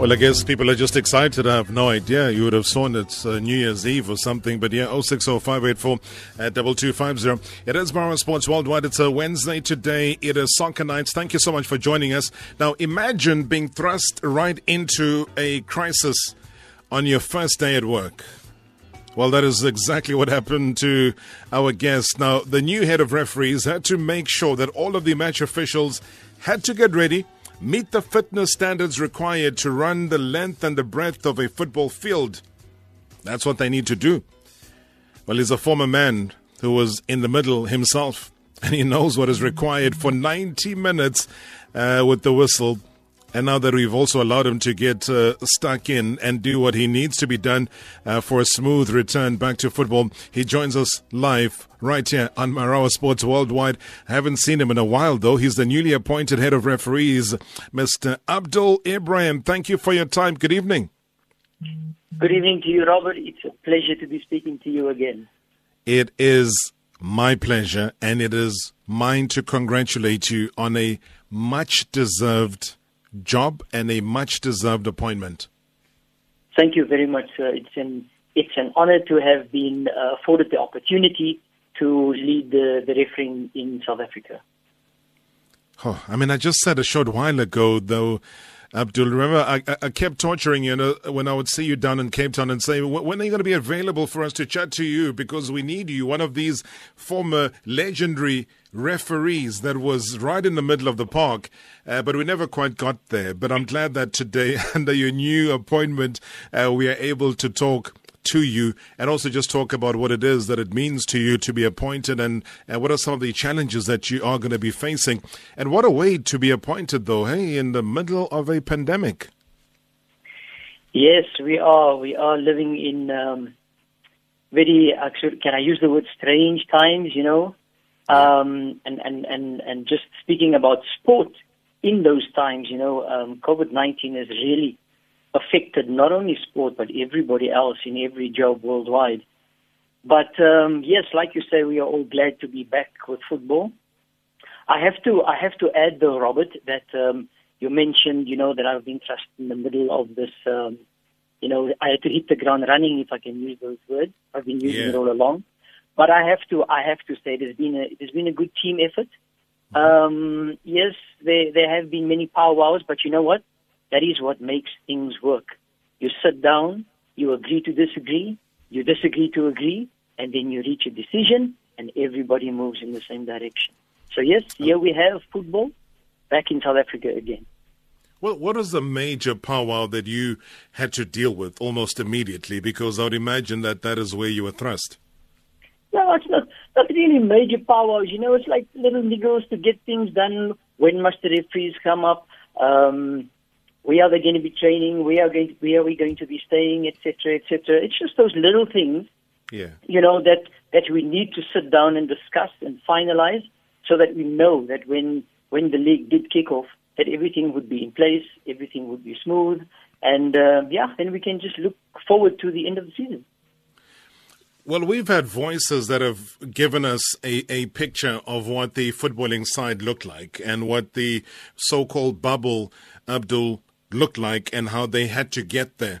Well, I guess people are just excited. I have no idea. You would have sworn it's uh, New Year's Eve or something. But yeah, 060584 at 2250. It is Marawa Sports Worldwide. It's a Wednesday today. It is soccer nights. Thank you so much for joining us. Now, imagine being thrust right into a crisis on your first day at work. Well, that is exactly what happened to our guest. Now, the new head of referees had to make sure that all of the match officials had to get ready meet the fitness standards required to run the length and the breadth of a football field. That's what they need to do. Well, he's a former man who was in the middle himself, and he knows what is required for 90 minutes uh, with the whistle and now that we've also allowed him to get uh, stuck in and do what he needs to be done uh, for a smooth return back to football, he joins us live right here on Marawa Sports Worldwide. I haven't seen him in a while, though. He's the newly appointed head of referees, Mr. Abdul Ebrahim. Thank you for your time. Good evening. Good evening to you, Robert. It's a pleasure to be speaking to you again. It is my pleasure, and it is mine to congratulate you on a much deserved job and a much deserved appointment. Thank you very much, sir. It's an, it's an honor to have been uh, afforded the opportunity to lead the, the refereeing in South Africa. Oh, I mean, I just said a short while ago, though, Abdul, remember, I, I kept torturing you when I would see you down in Cape Town and say, when are you going to be available for us to chat to you? Because we need you, one of these former legendary referees that was right in the middle of the park, uh, but we never quite got there. But I'm glad that today, under your new appointment, uh, we are able to talk to you and also just talk about what it is that it means to you to be appointed and, and what are some of the challenges that you are going to be facing. And what a way to be appointed, though, hey, in the middle of a pandemic. Yes, we are. We are living in um, very, actually, can I use the word strange times, you know? Um, and, and, and, and just speaking about sport in those times, you know, um, COVID 19 has really affected not only sport but everybody else in every job worldwide. But um, yes, like you say, we are all glad to be back with football. I have to I have to add though, Robert, that um, you mentioned you know that I've been thrust in the middle of this. Um, you know, I had to hit the ground running, if I can use those words. I've been using yeah. it all along. But I have to I have to say there's been a there's been a good team effort. Um, yes, there there have been many powwows, but you know what? That is what makes things work. You sit down, you agree to disagree, you disagree to agree, and then you reach a decision, and everybody moves in the same direction. So yes, here we have football back in South Africa again. Well, what is the major powwow that you had to deal with almost immediately? Because I would imagine that that is where you were thrust. No, it's not, not really major powwows. You know, it's like little niggles to get things done. When must the referees come up? Um, where are they going to be training? Where are, going where are we going to be staying, etc., etc. It's just those little things, yeah. you know, that, that we need to sit down and discuss and finalize so that we know that when, when the league did kick off, that everything would be in place, everything would be smooth, and uh, yeah, then we can just look forward to the end of the season. Well, we've had voices that have given us a, a picture of what the footballing side looked like and what the so called bubble, Abdul, looked like and how they had to get there.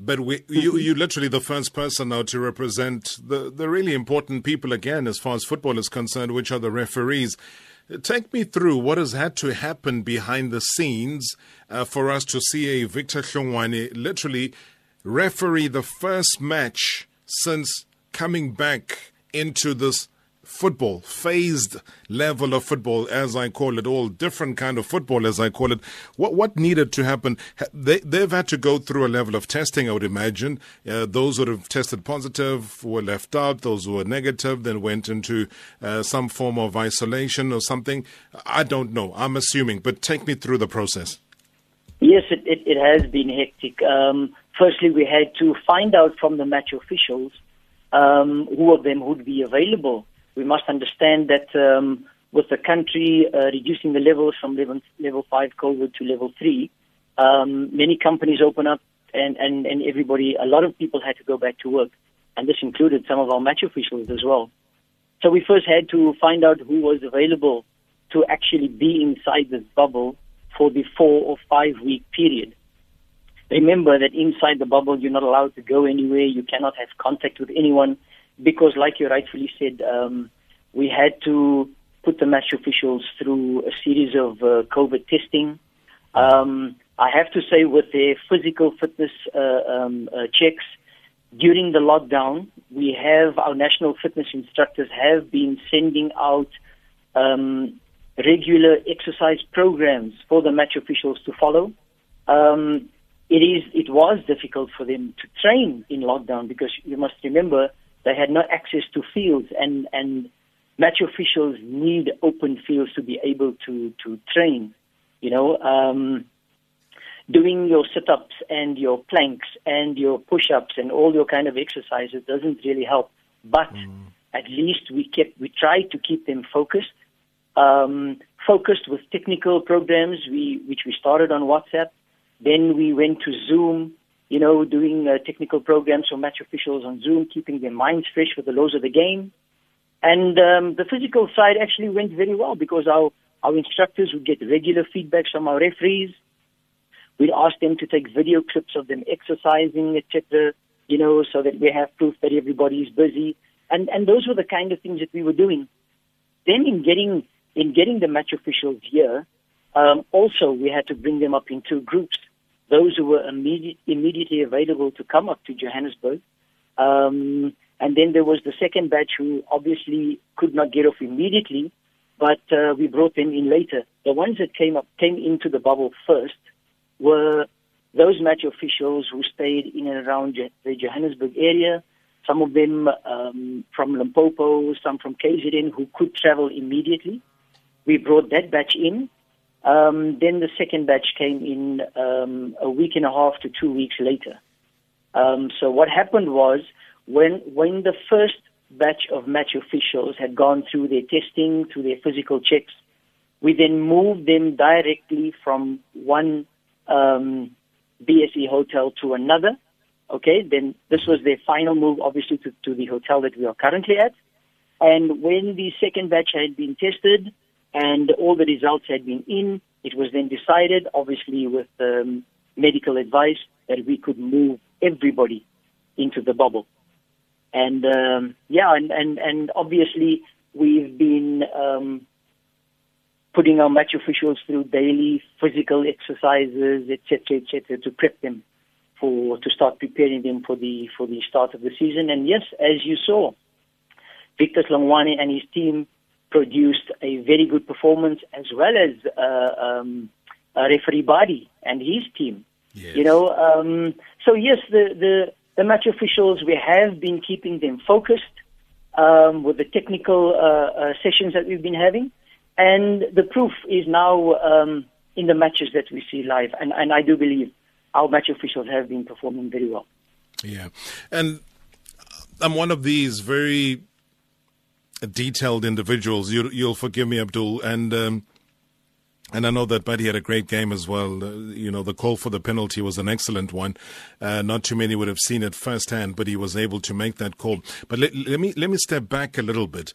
But we, you, you literally the first person now to represent the, the really important people again, as far as football is concerned, which are the referees. Take me through what has had to happen behind the scenes uh, for us to see a Victor Hlungwani literally referee the first match since coming back into this football, phased level of football, as I call it, all different kind of football, as I call it. What what needed to happen? They they've had to go through a level of testing. I would imagine uh, those who have tested positive were left out. Those who were negative then went into uh, some form of isolation or something. I don't know. I'm assuming, but take me through the process. Yes, it, it, it has been hectic. Um, firstly, we had to find out from the match officials um, who of them would be available we must understand that um, with the country uh, reducing the levels from level, level 5 COVID to level 3, um, many companies open up and, and, and everybody, a lot of people had to go back to work. And this included some of our match officials as well. So we first had to find out who was available to actually be inside this bubble for the four or five week period. Remember that inside the bubble, you're not allowed to go anywhere. You cannot have contact with anyone because, like you rightfully said, um, we had to put the match officials through a series of uh, COVID testing. Um, I have to say, with their physical fitness uh, um, uh, checks during the lockdown, we have our national fitness instructors have been sending out um, regular exercise programs for the match officials to follow. Um, it is it was difficult for them to train in lockdown because you must remember they had no access to fields and and match officials need open fields to be able to to train. You know, um, doing your sit-ups and your planks and your push-ups and all your kind of exercises doesn't really help. But mm. at least we kept we tried to keep them focused. Um, focused with technical programs, we which we started on WhatsApp. Then we went to Zoom, you know, doing uh, technical programs for match officials on Zoom, keeping their minds fresh with the laws of the game. And um, the physical side actually went very well because our, our instructors would get regular feedbacks from our referees. We'd ask them to take video clips of them exercising, etc., you know, so that we have proof that everybody is busy. And, and those were the kind of things that we were doing. Then in getting, in getting the match officials here, um, also we had to bring them up in two groups those who were immediate, immediately available to come up to Johannesburg. Um, and then there was the second batch who obviously could not get off immediately, but uh, we brought them in later. The ones that came up came into the bubble first were those match officials who stayed in and around the Johannesburg area. Some of them um, from Limpopo, some from KZN who could travel immediately. We brought that batch in, um, then the second batch came in um, a week and a half to two weeks later. Um, so what happened was when when the first batch of match officials had gone through their testing, through their physical checks, we then moved them directly from one um, BSE hotel to another. Okay, then this was their final move, obviously, to, to the hotel that we are currently at. And when the second batch had been tested, and all the results had been in. It was then decided, obviously with um, medical advice, that we could move everybody into the bubble. And um, yeah, and, and, and obviously we've been um, putting our match officials through daily physical exercises, etc., etc., to prep them for to start preparing them for the for the start of the season. And yes, as you saw, Victor Hlungwani and his team produced a very good performance, as well as uh, um, referee Badi and his team. Yes. You know, um, so yes, the, the the match officials we have been keeping them focused um, with the technical uh, uh, sessions that we've been having, and the proof is now um, in the matches that we see live, and, and I do believe our match officials have been performing very well. Yeah, and I'm one of these very detailed individuals. You, will forgive me, Abdul, and um, and I know that Badi had a great game as well. Uh, you know, the call for the penalty was an excellent one. Uh, not too many would have seen it firsthand, but he was able to make that call. But let, let me let me step back a little bit.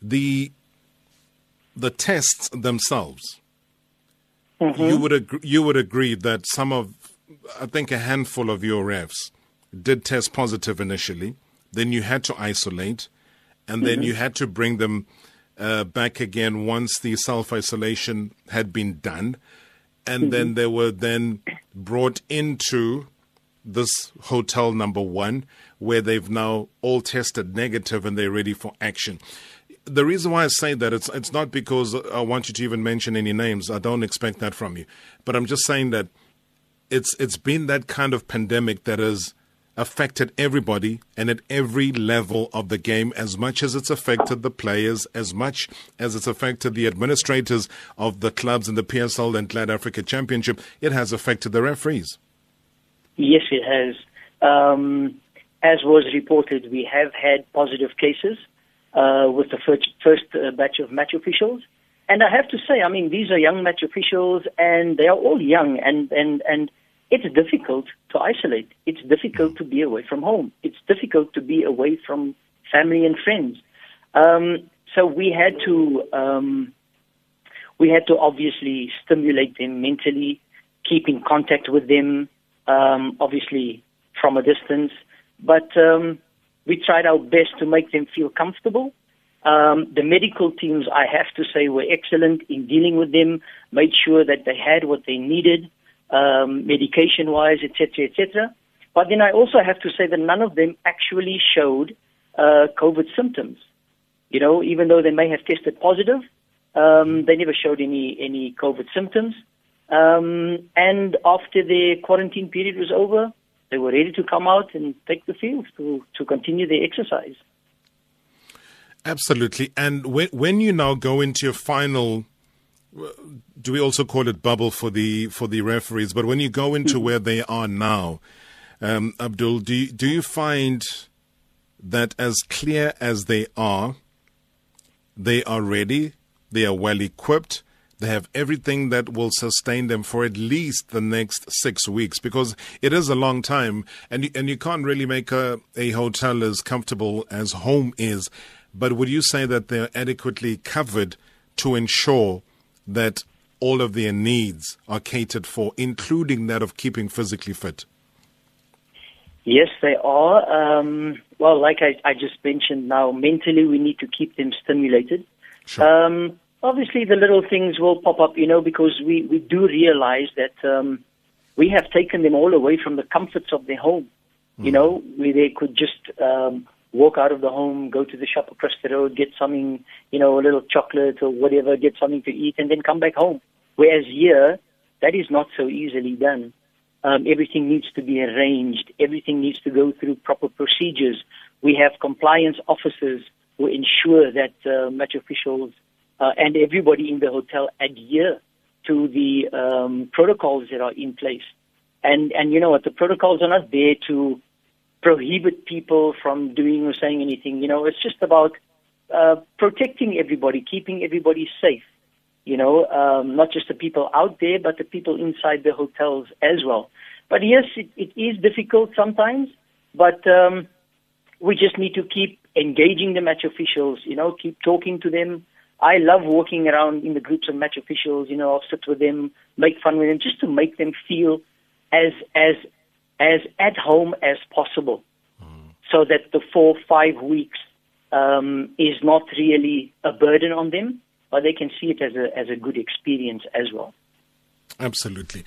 The the tests themselves. Mm-hmm. You would ag- you would agree that some of I think a handful of your refs did test positive initially. Then you had to isolate and then mm-hmm. you had to bring them uh, back again once the self isolation had been done, and mm-hmm. then they were then brought into this hotel number one where they've now all tested negative and they're ready for action. The reason why I say that it's it's not because I want you to even mention any names. I don't expect that from you, but I'm just saying that it's it's been that kind of pandemic that has affected everybody and at every level of the game as much as it's affected the players, as much as it's affected the administrators of the clubs in the PSL and Glad Africa Championship. It has affected the referees. Yes, it has. Um, as was reported, we have had positive cases uh, with the first, first uh, batch of match officials. And I have to say, I mean, these are young match officials, and they are all young, and, and, and it's difficult to isolate. It's difficult to be away from home. It's difficult to be away from family and friends. Um, so we had to um, we had to obviously stimulate them mentally, keep in contact with them, um, obviously from a distance. But um, we tried our best to make them feel comfortable. Um, the medical teams, I have to say, were excellent in dealing with them, made sure that they had what they needed, um, medication-wise, etc., etc. But then I also have to say that none of them actually showed uh, COVID symptoms. You know, even though they may have tested positive, um, they never showed any any COVID symptoms. Um, and after the quarantine period was over, they were ready to come out and take the field to to continue their exercise. Absolutely. And when when you now go into your final do we also call it bubble for the for the referees? But when you go into where they are now, um, Abdul, do you, do you find that as clear as they are, they are ready they are well equipped. They have everything that will sustain them for at least the next six weeks because it is a long time, and you, and you can't really make a, a hotel as comfortable as home is. But would you say that they're adequately covered to ensure that all of their needs are catered for, including that of keeping physically fit? Yes, they are. Um, well, like I, I, just mentioned now, mentally we need to keep them stimulated. Sure. Um, obviously, the little things will pop up, you know, because we, we do realize that um, we have taken them all away from the comforts of their home. Mm. You know, where they could just um, walk out of the home, go to the shop across the road, get something, you know, a little chocolate or whatever, get something to eat, and then come back home. Whereas here, that is not so easily done. Um, everything needs to be arranged. Everything needs to go through proper procedures. We have compliance officers who ensure that uh, match officials uh, and everybody in the hotel adhere to the um, protocols that are in place. And and you know what? The protocols are not there to prohibit people from doing or saying anything. You know, it's just about uh, protecting everybody, keeping everybody safe. You know, um, not just the people out there, but the people inside the hotels as well. But yes, it, it is difficult sometimes, but um, we just need to keep engaging the match officials, you know, keep talking to them. I love walking around in the groups of match officials, you know, I'll sit with them, make fun with them, just to make them feel as as as at home as possible. Mm. So that the four, five weeks um, is not really a burden on them, but they can see it as a as a good experience as well. Absolutely.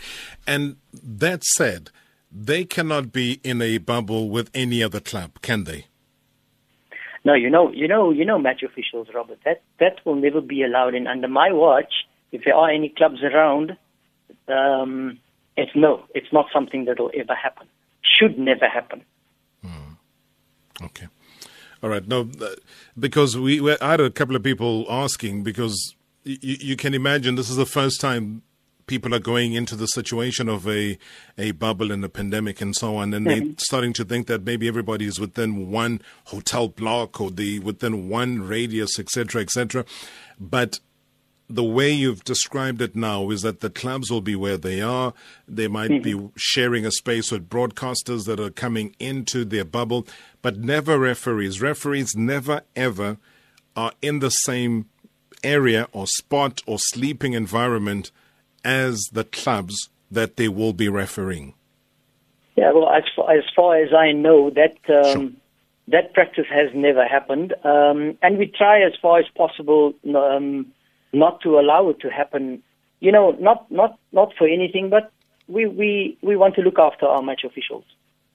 And that said, they cannot be in a bubble with any other club, can they? No, you know, you know, you know, match officials, Robert. That that will never be allowed. And under my watch, if there are any clubs around, um, it's no, it's not something that will ever happen. Should never happen. Mm. Okay. All right. No, uh, because we, we, I had a couple of people asking because y- you can imagine this is the first time people are going into the situation of a a bubble and a pandemic and so on, and mm-hmm. they're starting to think that maybe everybody is within one hotel block or the within one radius, etc., etc. But the way you've described it now is that the clubs will be where they are. They might mm-hmm. be sharing a space with broadcasters that are coming into their bubble, but never referees. Referees never ever are in the same area or spot or sleeping environment as the clubs that they will be refereeing? Yeah, well, as far as, far as I know, that um, sure. that practice has never happened, um, and we try as far as possible um, not to allow it to happen. You know, not not not for anything, but we we we want to look after our match officials.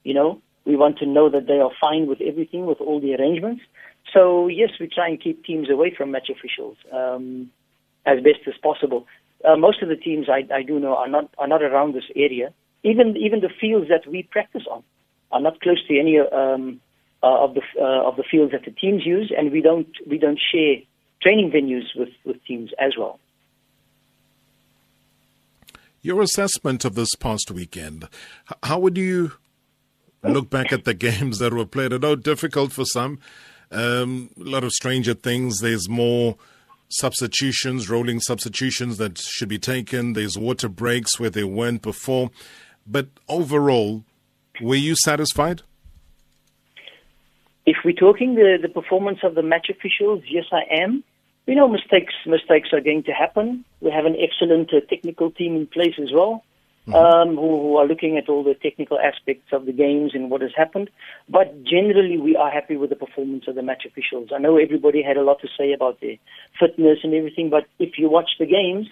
You know, we want to know that they are fine with everything, with all the arrangements. So yes, we try and keep teams away from match officials um, as best as possible. Uh, most of the teams I, I do know are not are not around this area. Even even the fields that we practice on are not close to any um, uh, of the uh, of the fields that the teams use, and we don't we don't share training venues with, with teams as well. Your assessment of this past weekend, how would you look back at the games that were played? I know difficult for some, um, a lot of stranger things. There's more substitutions, rolling substitutions that should be taken. There's water breaks where they weren't before. But overall, were you satisfied? If we're talking the, the performance of the match officials, yes, I am. We know mistakes mistakes are going to happen. We have an excellent uh, technical team in place as well, mm-hmm. um, who, who, are looking at all the technical aspects of the games and what has happened. But generally, we are happy with the performance of the match officials. I know everybody had a lot to say about their fitness and everything, but if you watch the games,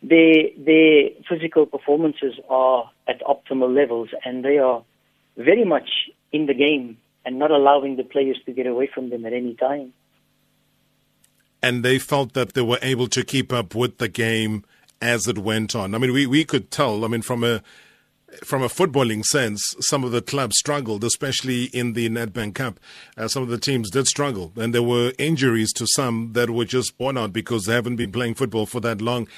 their their physical performances are at optimal levels, and they are very much in the game and not allowing the players to get away from them at any time and they felt that they were able to keep up with the game as it went on. I mean, we, we could tell. I mean, from a from a footballing sense, some of the clubs struggled, especially in the Nedbank Cup. Uh, some of the teams did struggle, and there were injuries to some that were just borne out because they haven't been playing football for that long.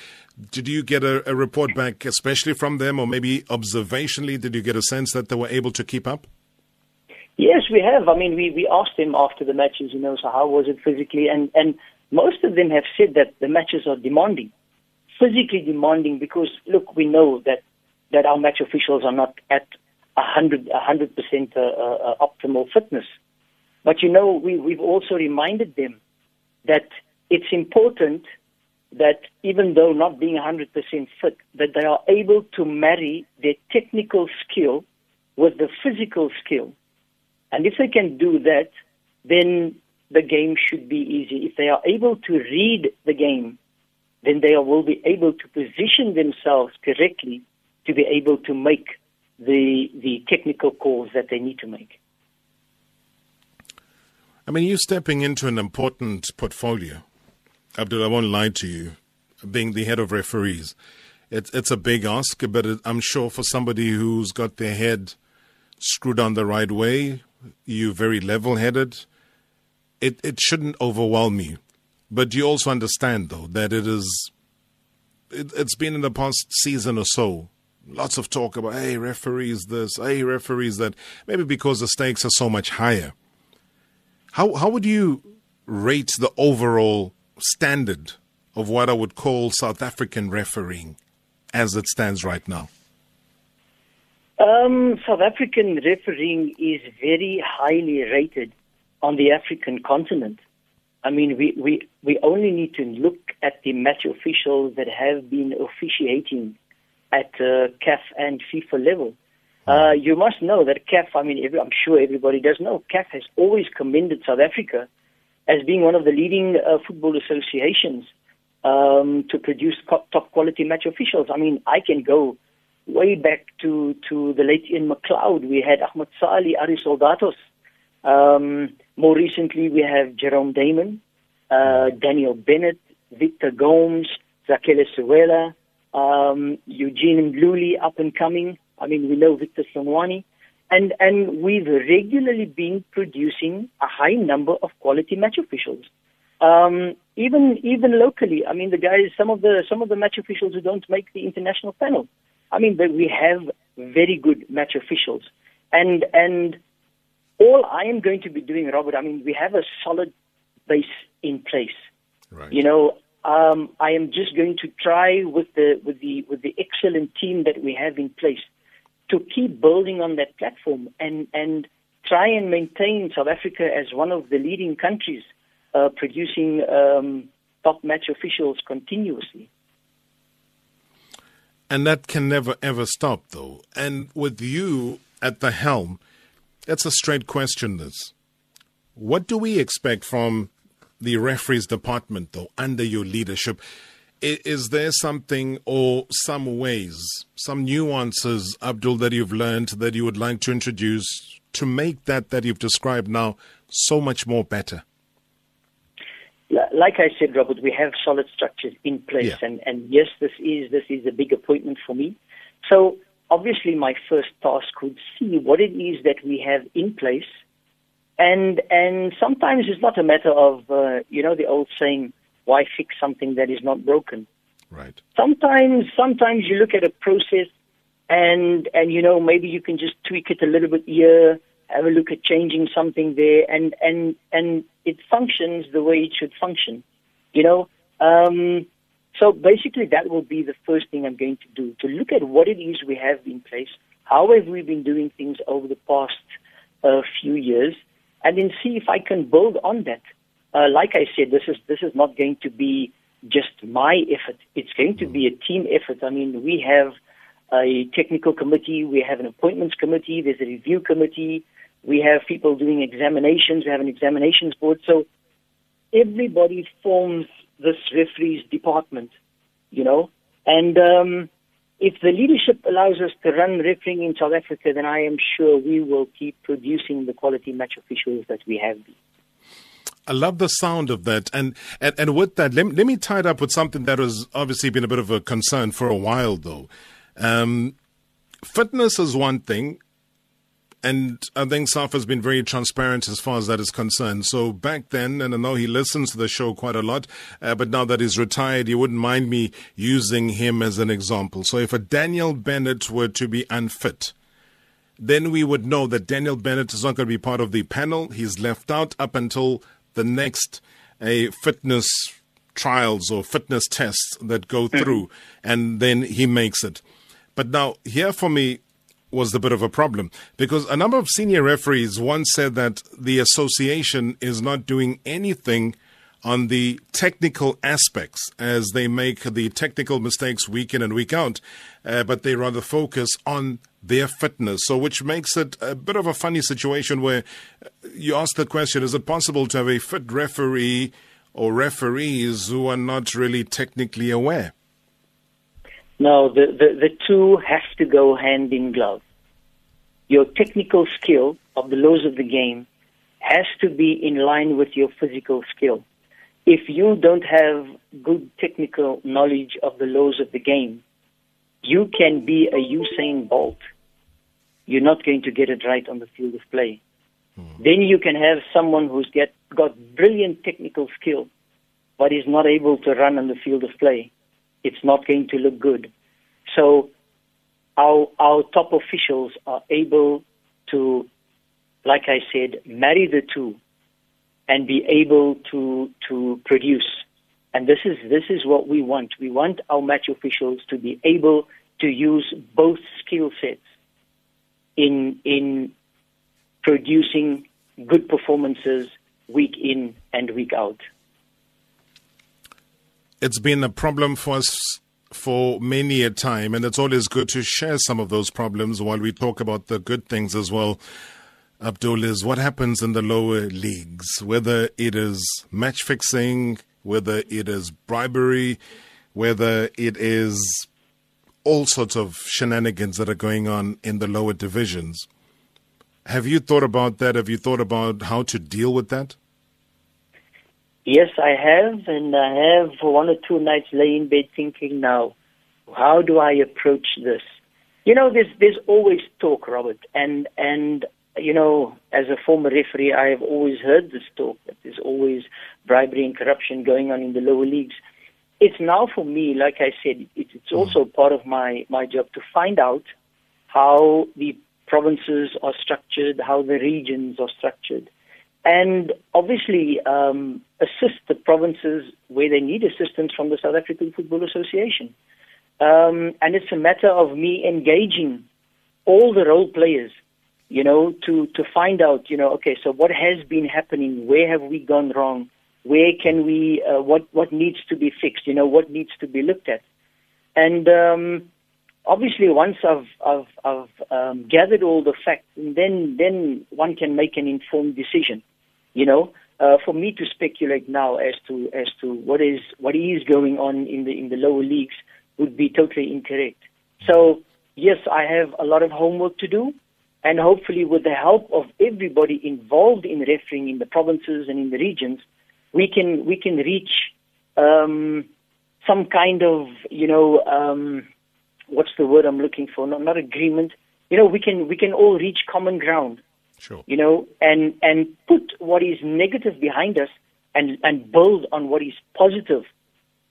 Did you get a, a report back, especially from them, or maybe observationally, did you get a sense that they were able to keep up? Yes, we have. I mean, we, we asked them after the matches, you know, so how was it physically? And, and most of them have said that the matches are demanding, physically demanding, because look, we know that that our match officials are not at hundred a hundred percent uh, uh, uh, optimal fitness. But you know, we, we've also reminded them that it's important that even though not being 100% fit, that they are able to marry their technical skill with the physical skill. And if they can do that, then the game should be easy. If they are able to read the game, then they will be able to position themselves correctly to be able to make the the technical calls that they need to make. I mean, you're stepping into an important portfolio. Abdul, I won't lie to you, being the head of referees. It's, it's a big ask, but I'm sure for somebody who's got their head screwed on the right way, you're very level headed it, it shouldn't overwhelm you. But you also understand, though, that it is, it, it's been in the past season or so, lots of talk about, hey, referees this, hey, referees that, maybe because the stakes are so much higher. How, how would you rate the overall standard of what I would call South African refereeing as it stands right now? Um, South African refereeing is very highly rated on the African continent. I mean, we, we, we only need to look at the match officials that have been officiating at uh, CAF and FIFA level. Uh, you must know that CAF, I mean, every, I'm sure everybody does know, CAF has always commended South Africa as being one of the leading uh, football associations um, to produce top quality match officials. I mean, I can go way back to, to the late Ian McLeod. We had Ahmed Sali, Ari Soldatos, um, more recently, we have Jerome Damon, uh, Daniel Bennett, Victor Gomes, Zakhele Siwela, um, Eugene Mdluli, up and coming. I mean, we know Victor Hlungwani. And, and we've regularly been producing a high number of quality match officials. Um, even even locally, I mean, the guys, some of the some of the match officials who don't make the international panel. I mean, we have very good match officials, and and all I am going to be doing, Robert, I mean, we have a solid base in place. Right. You know, um, I am just going to try with the with the with the excellent team that we have in place to keep building on that platform and and try and maintain South Africa as one of the leading countries uh, producing um, top match officials continuously. And that can never ever stop, though. And with you at the helm, that's a straight question, this. What do we expect from the referees department, though, under your leadership? Is there something or some ways, some nuances, Abdul, that you've learned that you would like to introduce to make that that you've described now so much more better? Like I said, Robert, we have solid structures in place, yeah. and, and yes, this is this is a big appointment for me. So obviously my first task would see what it is that we have in place. And, and sometimes it's not a matter of, uh, you know, the old saying, why fix something that is not broken? Right. Sometimes, sometimes you look at a process and, and, you know, maybe you can just tweak it a little bit here, have a look at changing something there and, and, and it functions the way it should function. You know, um, so basically, that will be the first thing I'm going to do to look at what it is we have in place, how have we been doing things over the past uh, few years, and then see if I can build on that uh, like I said, this is this is not going to be just my effort. It's going to be a team effort. I mean, we have a technical committee, we have an appointments committee, there's a review committee, we have people doing examinations, we have an examinations board. So everybody forms this referees department, you know. And um, if the leadership allows us to run refereeing in South Africa, then I am sure we will keep producing the quality match officials that we have been. I love the sound of that. And, and, and with that, let, let me tie it up with something that has obviously been a bit of a concern for a while, though. Um, fitness is one thing. And I think SAFA has been very transparent as far as that is concerned. So back then, and I know he listens to the show quite a lot, uh, but now that he's retired, he wouldn't mind me using him as an example. So if a Daniel Bennett were to be unfit, then we would know that Daniel Bennett is not going to be part of the panel. He's left out up until the next a fitness trials or fitness tests that go mm-hmm. through, and then he makes it. But now, here for me was the bit of a problem because a number of senior referees once said that the association is not doing anything on the technical aspects as they make the technical mistakes week in and week out, uh, but they rather focus on their fitness. So, which makes it a bit of a funny situation where you ask the question is it possible to have a fit referee or referees who are not really technically aware? No, the, the, the two have to go hand in glove. Your technical skill of the laws of the game has to be in line with your physical skill. If you don't have good technical knowledge of the laws of the game, you can be a Usain Bolt. You're not going to get it right on the field of play. Mm. Then you can have someone who's get, got brilliant technical skill, but is not able to run on the field of play. It's not going to look good. So our, our top officials are able to, like I said, marry the two and be able to, to produce. And this is, this is what we want. We want our match officials to be able to use both skill sets in, in producing good performances week in and week out. It's been a problem for us for many a time, and it's always good to share some of those problems while we talk about the good things as well. Abdul, is what happens in the lower leagues, whether it is match fixing, whether it is bribery, whether it is all sorts of shenanigans that are going on in the lower divisions. Have you thought about that? Have you thought about how to deal with that? Yes, I have, and I have one or two nights lay in bed thinking now, how do I approach this? You know, there's there's always talk, Robert, and and you know, as a former referee, I have always heard this talk that there's always bribery and corruption going on in the lower leagues. It's now for me, like I said, it's mm. also part of my my job to find out how the provinces are structured, how the regions are structured, and obviously um, assist the provinces where they need assistance from the South African Football Association. Um, and it's a matter of me engaging all the role players, you know, to, to find out, you know, okay, so what has been happening? Where have we gone wrong? Where can we, uh, what, what needs to be fixed? You know, what needs to be looked at? And um, obviously once I've, I've, I've um, gathered all the facts, then then one can make an informed decision. You know, uh, for me to speculate now as to as to what is what is going on in the in the lower leagues would be totally incorrect. So yes, I have a lot of homework to do, and hopefully with the help of everybody involved in refereeing in the provinces and in the regions, we can we can reach um, some kind of you know. Um, what's the word I'm looking for? Not, not agreement. You know, we can we can all reach common ground. Sure. You know, and and put what is negative behind us and and build on what is positive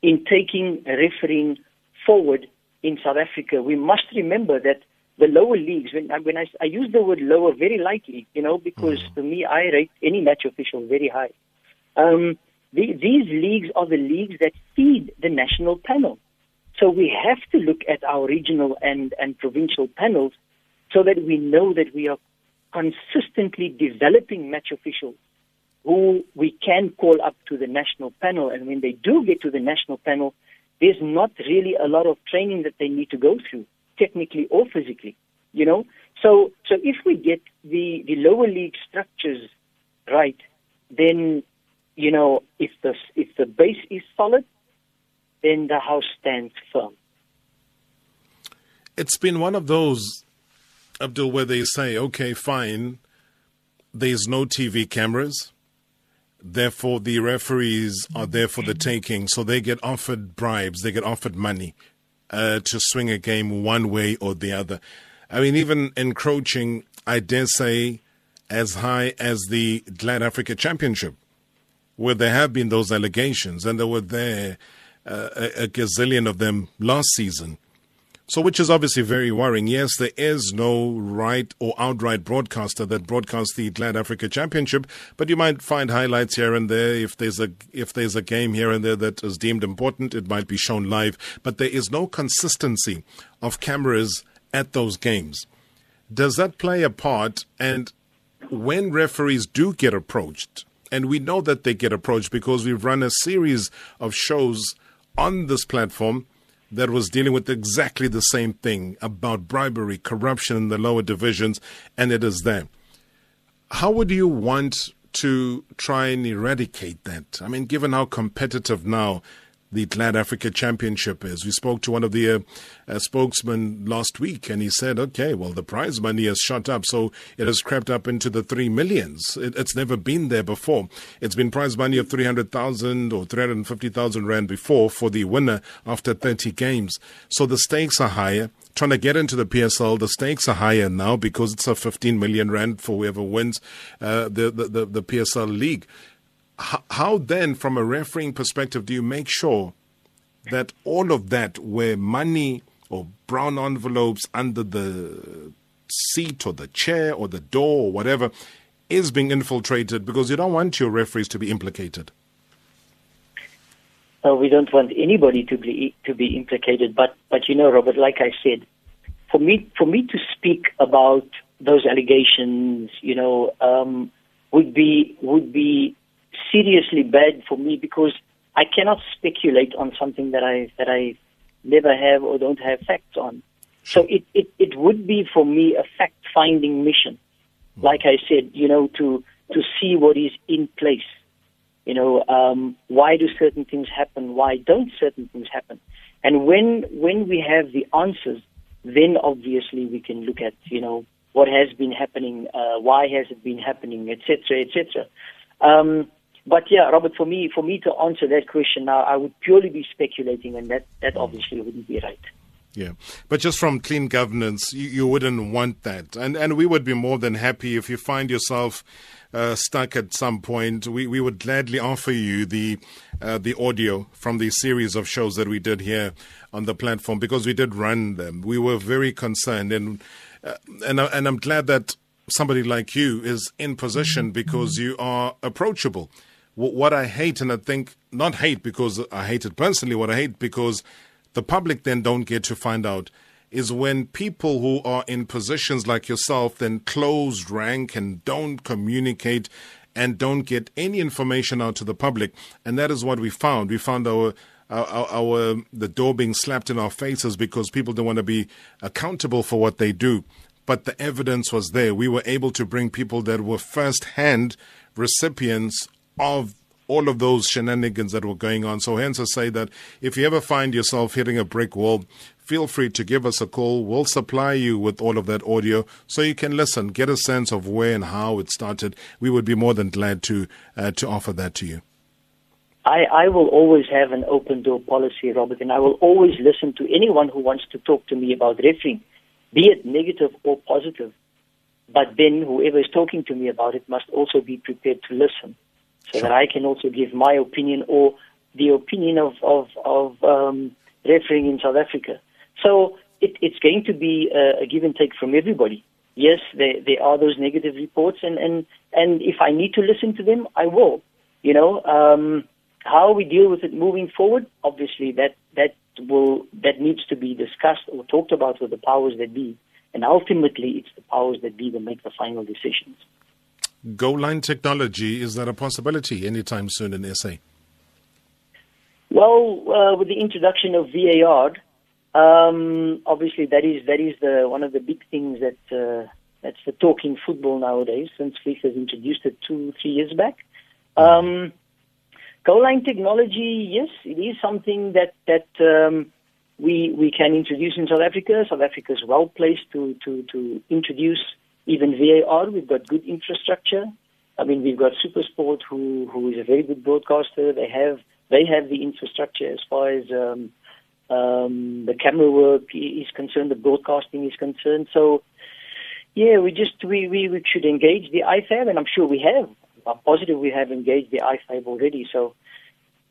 in taking refereeing forward in South Africa. We must remember that the lower leagues, when, when I, I use the word lower very lightly, you know, because mm. for me, I rate any match official very high. Um, the, these leagues are the leagues that feed the national panel. So we have to look at our regional and, and provincial panels so that we know that we are consistently developing match officials who we can call up to the national panel. And when they do get to the national panel, there's not really a lot of training that they need to go through, technically or physically. You know, so so if we get the the lower league structures right, then you know if the if the base is solid, then the house stands firm. It's been one of those, Abdul, where they say, okay, fine, there's no TV cameras. Therefore, the referees are there for the taking. So they get offered bribes, they get offered money uh, to swing a game one way or the other. I mean, even encroaching, I dare say, as high as the Glad Africa Championship, where there have been those allegations, and there were there a, a gazillion of them last season. So, which is obviously very worrying. Yes, there is no right or outright broadcaster that broadcasts the Glad Africa Championship, but you might find highlights here and there. If there's a if there's a game here and there that is deemed important, it might be shown live. But there is no consistency of cameras at those games. Does that play a part? And when referees do get approached, and we know that they get approached because we've run a series of shows on this platform that was dealing with exactly the same thing about bribery, corruption in the lower divisions, and it is there. How would you want to try and eradicate that? I mean, given how competitive now the Glad Africa Championship is. We spoke to one of the uh, uh, spokesmen last week, and he said, "Okay, well, the prize money has shot up, so it has crept up into the three millions. It, it's never been there before. It's been prize money of three hundred thousand or three hundred fifty thousand rand before for the winner after thirty games. So the stakes are higher." Trying to get into the PSL, the stakes are higher now because it's a 15 million rand for whoever wins uh, the, the, the the PSL league how, then, from a refereeing perspective, do you make sure that all of that, where money or brown envelopes under the seat or the chair or the door or whatever, is being infiltrated because you don't want your referees to be implicated? We don't want anybody to be to be implicated, but but you know, Robert, like I said, for me for me to speak about those allegations, you know, um, would be would be seriously bad for me because I cannot speculate on something that I that I never have or don't have facts on. So it, it, it would be for me a fact finding mission. Hmm. Like I said, you know, to to see what is in place. You know, um, why do certain things happen? Why don't certain things happen? And when when we have the answers, then obviously we can look at you know what has been happening, uh, why has it been happening, etc., etc. Um, but yeah, Robert, for me, for me to answer that question now, I would purely be speculating, and that, that obviously wouldn't be right. Yeah, but just from clean governance, you, you, wouldn't want that, and and we would be more than happy if you find yourself uh, stuck at some point. We we would gladly offer you the uh, the audio from the series of shows that we did here on the platform because we did run them. We were very concerned, and uh, and and I'm glad that somebody like you is in position because you are approachable what I hate, and I think not hate because I hate it personally, what I hate because the public then don't get to find out is when people who are in positions like yourself then close rank and don't communicate and don't get any information out to the public. And that is what we found. We found our our, our, the door being slapped in our faces because people don't want to be accountable for what they do. But the evidence was there. We were able to bring people that were first hand recipients of all of those shenanigans that were going on. So, hence, I say that if you ever find yourself hitting a brick wall, feel free to give us a call. We'll supply you with all of that audio so you can listen, get a sense of where and how it started. We would be more than glad to uh, to offer that to you. I, I will always have an open door policy, Robert, and I will always listen to anyone who wants to talk to me about refereeing, be it negative or positive. But then whoever is talking to me about it must also be prepared to listen so sure. that I can also give my opinion or the opinion of of, of um, refereeing in South Africa. So it, it's going to be a, a, give and take from everybody. Yes, there, there are those negative reports, and, and, and if I need to listen to them, I will. You know, um, how we deal with it moving forward, obviously that that will that needs to be discussed or talked about with the powers that be, and ultimately it's the powers that be that make the final decisions. Goal line technology, is that a possibility anytime soon in SA? Well, uh, with the introduction of VAR, um, obviously that is that is the one of the big things that uh, that's the talking football nowadays. Since FIFA has introduced it two three years back. Um, goal line technology, yes, it is something that that um, we we can introduce in South Africa. South Africa is well placed to to to introduce even VAR. We've got good infrastructure. I mean, we've got SuperSport, who who is a very good broadcaster. They have they have the infrastructure as far as um, um, the camera work is concerned, the broadcasting is concerned. So, yeah, we just we, we, we should engage the IFAB, and I'm sure we have. I'm positive we have engaged the IFAB already. So,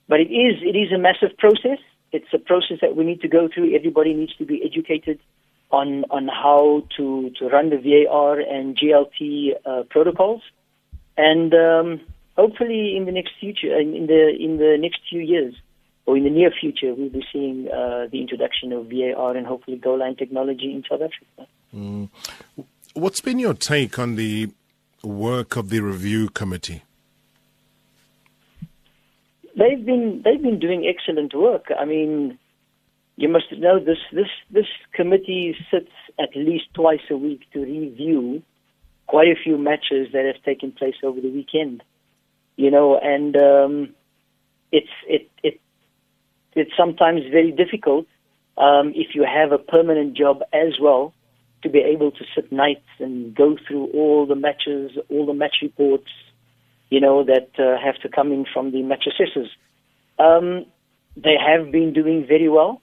but it is it is a massive process. It's a process that we need to go through. Everybody needs to be educated on on how to to run the VAR and GLT uh, protocols, and um, hopefully in the next future, in the in the next few years, or in the near future, we'll be seeing uh, the introduction of VAR and hopefully goal line technology in South Africa. Mm. What's been your take on the work of the review committee? They've been they've been doing excellent work. I mean, you must know this this this committee sits at least twice a week to review quite a few matches that have taken place over the weekend. You know, and um, it's it it it's sometimes very difficult um, if you have a permanent job as well to be able to sit nights and go through all the matches, all the match reports, you know, that uh, have to come in from the match assessors. Um, they have been doing very well.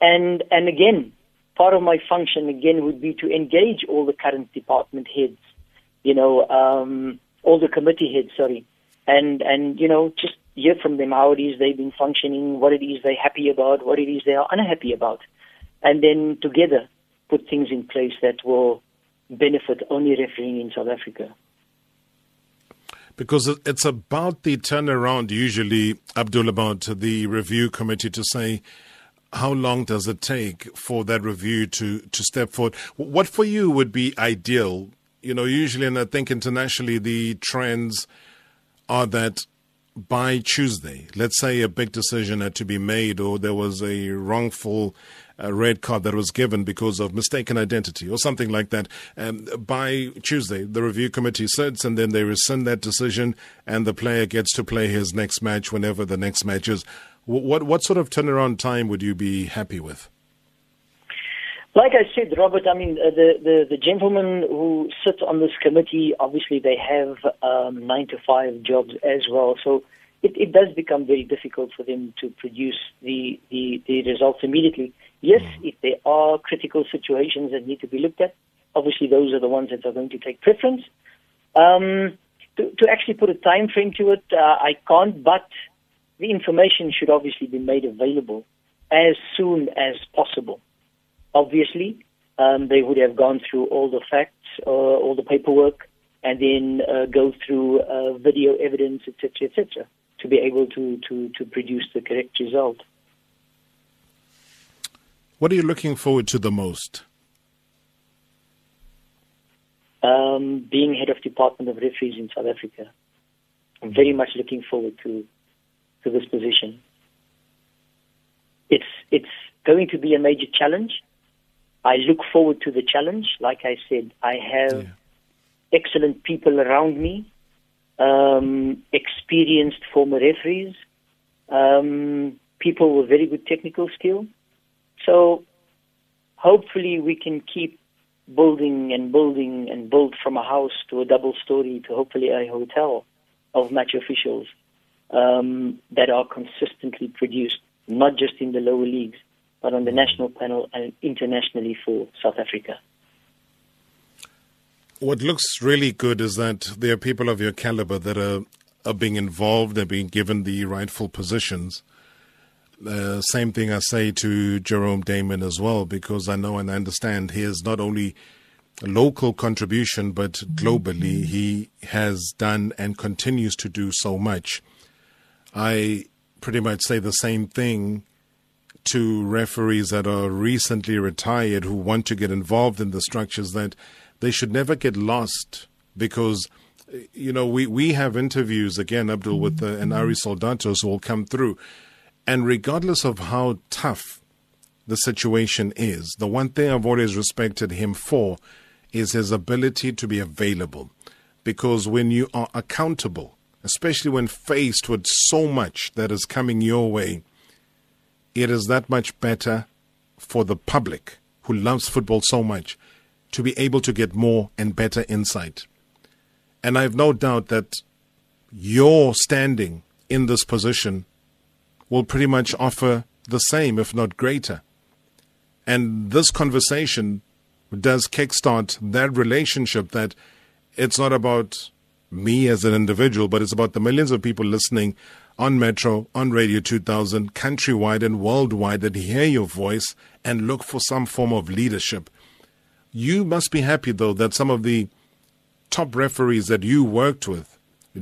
And, and again, part of my function again would be to engage all the current department heads, you know, um, all the committee heads, sorry, and, and, you know, just hear from them how it is they've been functioning, what it is they're happy about, what it is they are unhappy about. And then together put things in place that will benefit only refereeing in South Africa. Because it's about the turnaround, usually, Abdul, about the review committee to say, how long does it take for that review to, to step forward? What for you would be ideal? You know, usually, and I think internationally, the trends are that by Tuesday, let's say a big decision had to be made or there was a wrongful uh, red card that was given because of mistaken identity or something like that. Um, by Tuesday, the review committee sits and then they rescind that decision and the player gets to play his next match whenever the next match is. What, what sort of turnaround time would you be happy with? Like I said, Robert, I mean, uh, the, the, the gentlemen who sit on this committee, obviously they have um, nine to five jobs as well. So it, it does become very difficult for them to produce the, the, the results immediately. Yes, mm. if there are critical situations that need to be looked at, obviously those are the ones that are going to take preference. Um, to, to actually put a time frame to it, uh, I can't, but the information should obviously be made available as soon as possible obviously, um, they would have gone through all the facts, uh, all the paperwork, and then uh, go through uh, video evidence, etc., etc., to be able to, to, to produce the correct result. What are you looking forward to the most? Um, being head of Department of Referees in South Africa. I'm very much looking forward to to this position. It's it's going to be a major challenge. I look forward to the challenge. Like I said, I have yeah. excellent people around me, um, experienced former referees, um, people with very good technical skill. So hopefully we can keep building and building and build from a house to a double story to hopefully a hotel of match officials um, that are consistently produced, not just in the lower leagues, but on the national panel and internationally for South Africa. What looks really good is that there are people of your caliber that are, are being involved, and being given the rightful positions. Uh, same thing I say to Jerome Damon as well, because I know and I understand he is not only a local contribution, but globally he has done and continues to do so much. I pretty much say the same thing to referees that are recently retired who want to get involved in the structures that they should never get lost because you know, we, we have interviews again, Abdul, with uh, and Ari Soldatos who will come through. And regardless of how tough the situation is, the one thing I've always respected him for is his ability to be available. Because when you are accountable, especially when faced with so much that is coming your way, it is that much better for the public who loves football so much to be able to get more and better insight. And I have no doubt that your standing in this position will pretty much offer the same, if not greater. And this conversation does kickstart that relationship that it's not about me as an individual, but it's about the millions of people listening on Metro, on Radio 2000, countrywide and worldwide that hear your voice and look for some form of leadership. You must be happy, though, that some of the top referees that you worked with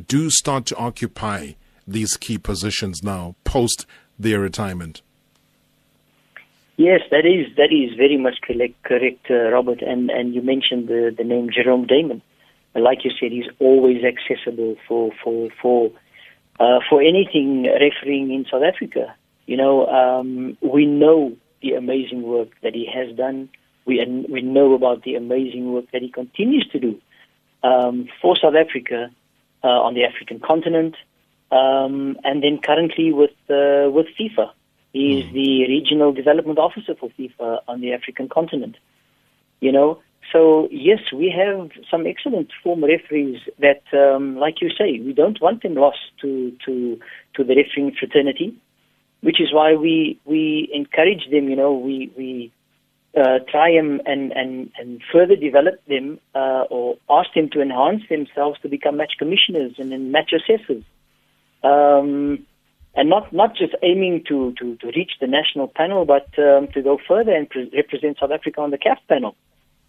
do start to occupy these key positions now post their retirement. Yes, that is that is very much correct, correct uh, Robert. And and you mentioned the the name Jerome Damon. Like you said, he's always accessible for for for uh, for anything refereeing in South Africa. You know, um, we know the amazing work that he has done. We we know about the amazing work that he continues to do um, for South Africa uh, on the African continent, um, and then currently with uh, with FIFA. He is mm. the regional development officer for FIFA on the African continent. You know, so yes, we have some excellent former referees that, um, like you say, we don't want them lost to to to the refereeing fraternity, which is why we we encourage them. You know, we we uh, try and, and, and, and further develop them uh, or ask them to enhance themselves to become match commissioners and then match assessors. Um, and not, not just aiming to, to, to reach the national panel, but um, to go further and pre- represent South Africa on the CAF panel,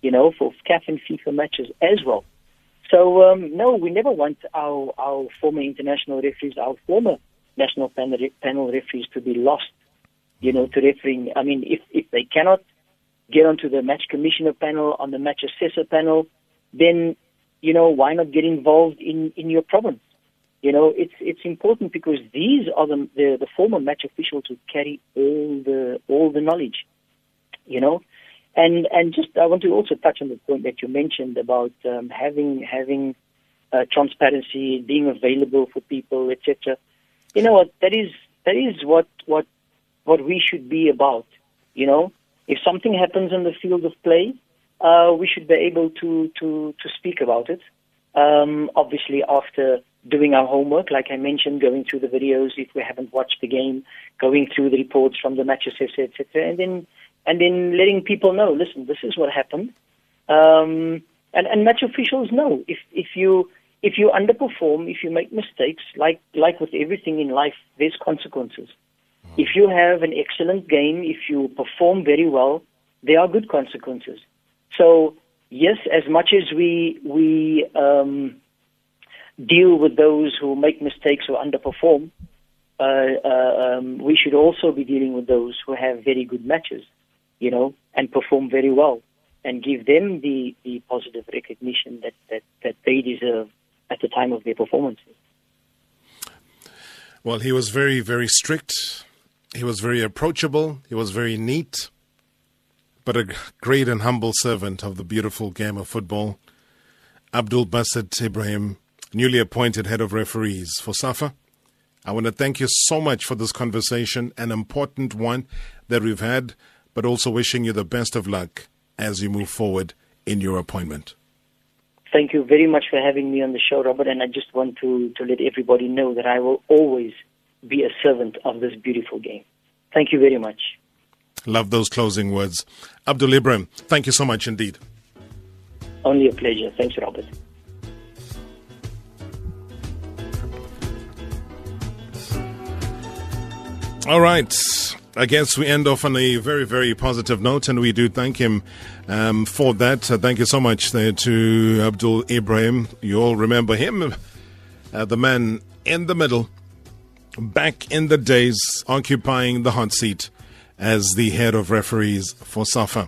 you know, for CAF and FIFA matches as well. So, um, no, we never want our, our former international referees, our former national panel, panel referees to be lost, you know, to refereeing. I mean, if, if they cannot get onto the match commissioner panel, on the match assessor panel, then, you know, why not get involved in, in your province? You know, it's it's important because these are the, the, the former match officials who carry all the all the knowledge. You know, and and just I want to also touch on the point that you mentioned about um, having having uh, transparency, being available for people, etc. You know what? That is that is what what what we should be about. You know, if something happens in the field of play, uh, we should be able to to to speak about it. Um, obviously, after doing our homework, like I mentioned, going through the videos if we haven't watched the game, going through the reports from the match assessor, etc., and then and then letting people know, listen, this is what happened, um, and and match officials know if if you if you underperform, if you make mistakes, like like with everything in life, there's consequences. Mm-hmm. If you have an excellent game, if you perform very well, there are good consequences. So yes, as much as we we um, deal with those who make mistakes or underperform, uh, uh, um, we should also be dealing with those who have very good matches, you know, and perform very well, and give them the, the positive recognition that, that, that they deserve at the time of their performances. Well, he was very, very strict. He was very approachable. He was very neat, but a great and humble servant of the beautiful game of football. Abdul Basit Ebrahim newly appointed head of referees for SAFA. I want to thank you so much for this conversation, an important one that we've had, but also wishing you the best of luck as you move forward in your appointment. Thank you very much for having me on the show, Robert. And I just want to, to let everybody know that I will always be a servant of this beautiful game. Thank you very much. Love those closing words. Abdul Ebrahim, thank you so much indeed. Only a pleasure. Thanks, Robert. All right. I guess we end off on a very, very positive note, and we do thank him um, for that. Uh, thank you so much there to Abdul Ebrahim. You all remember him, uh, the man in the middle, back in the days, occupying the hot seat as the head of referees for SAFA.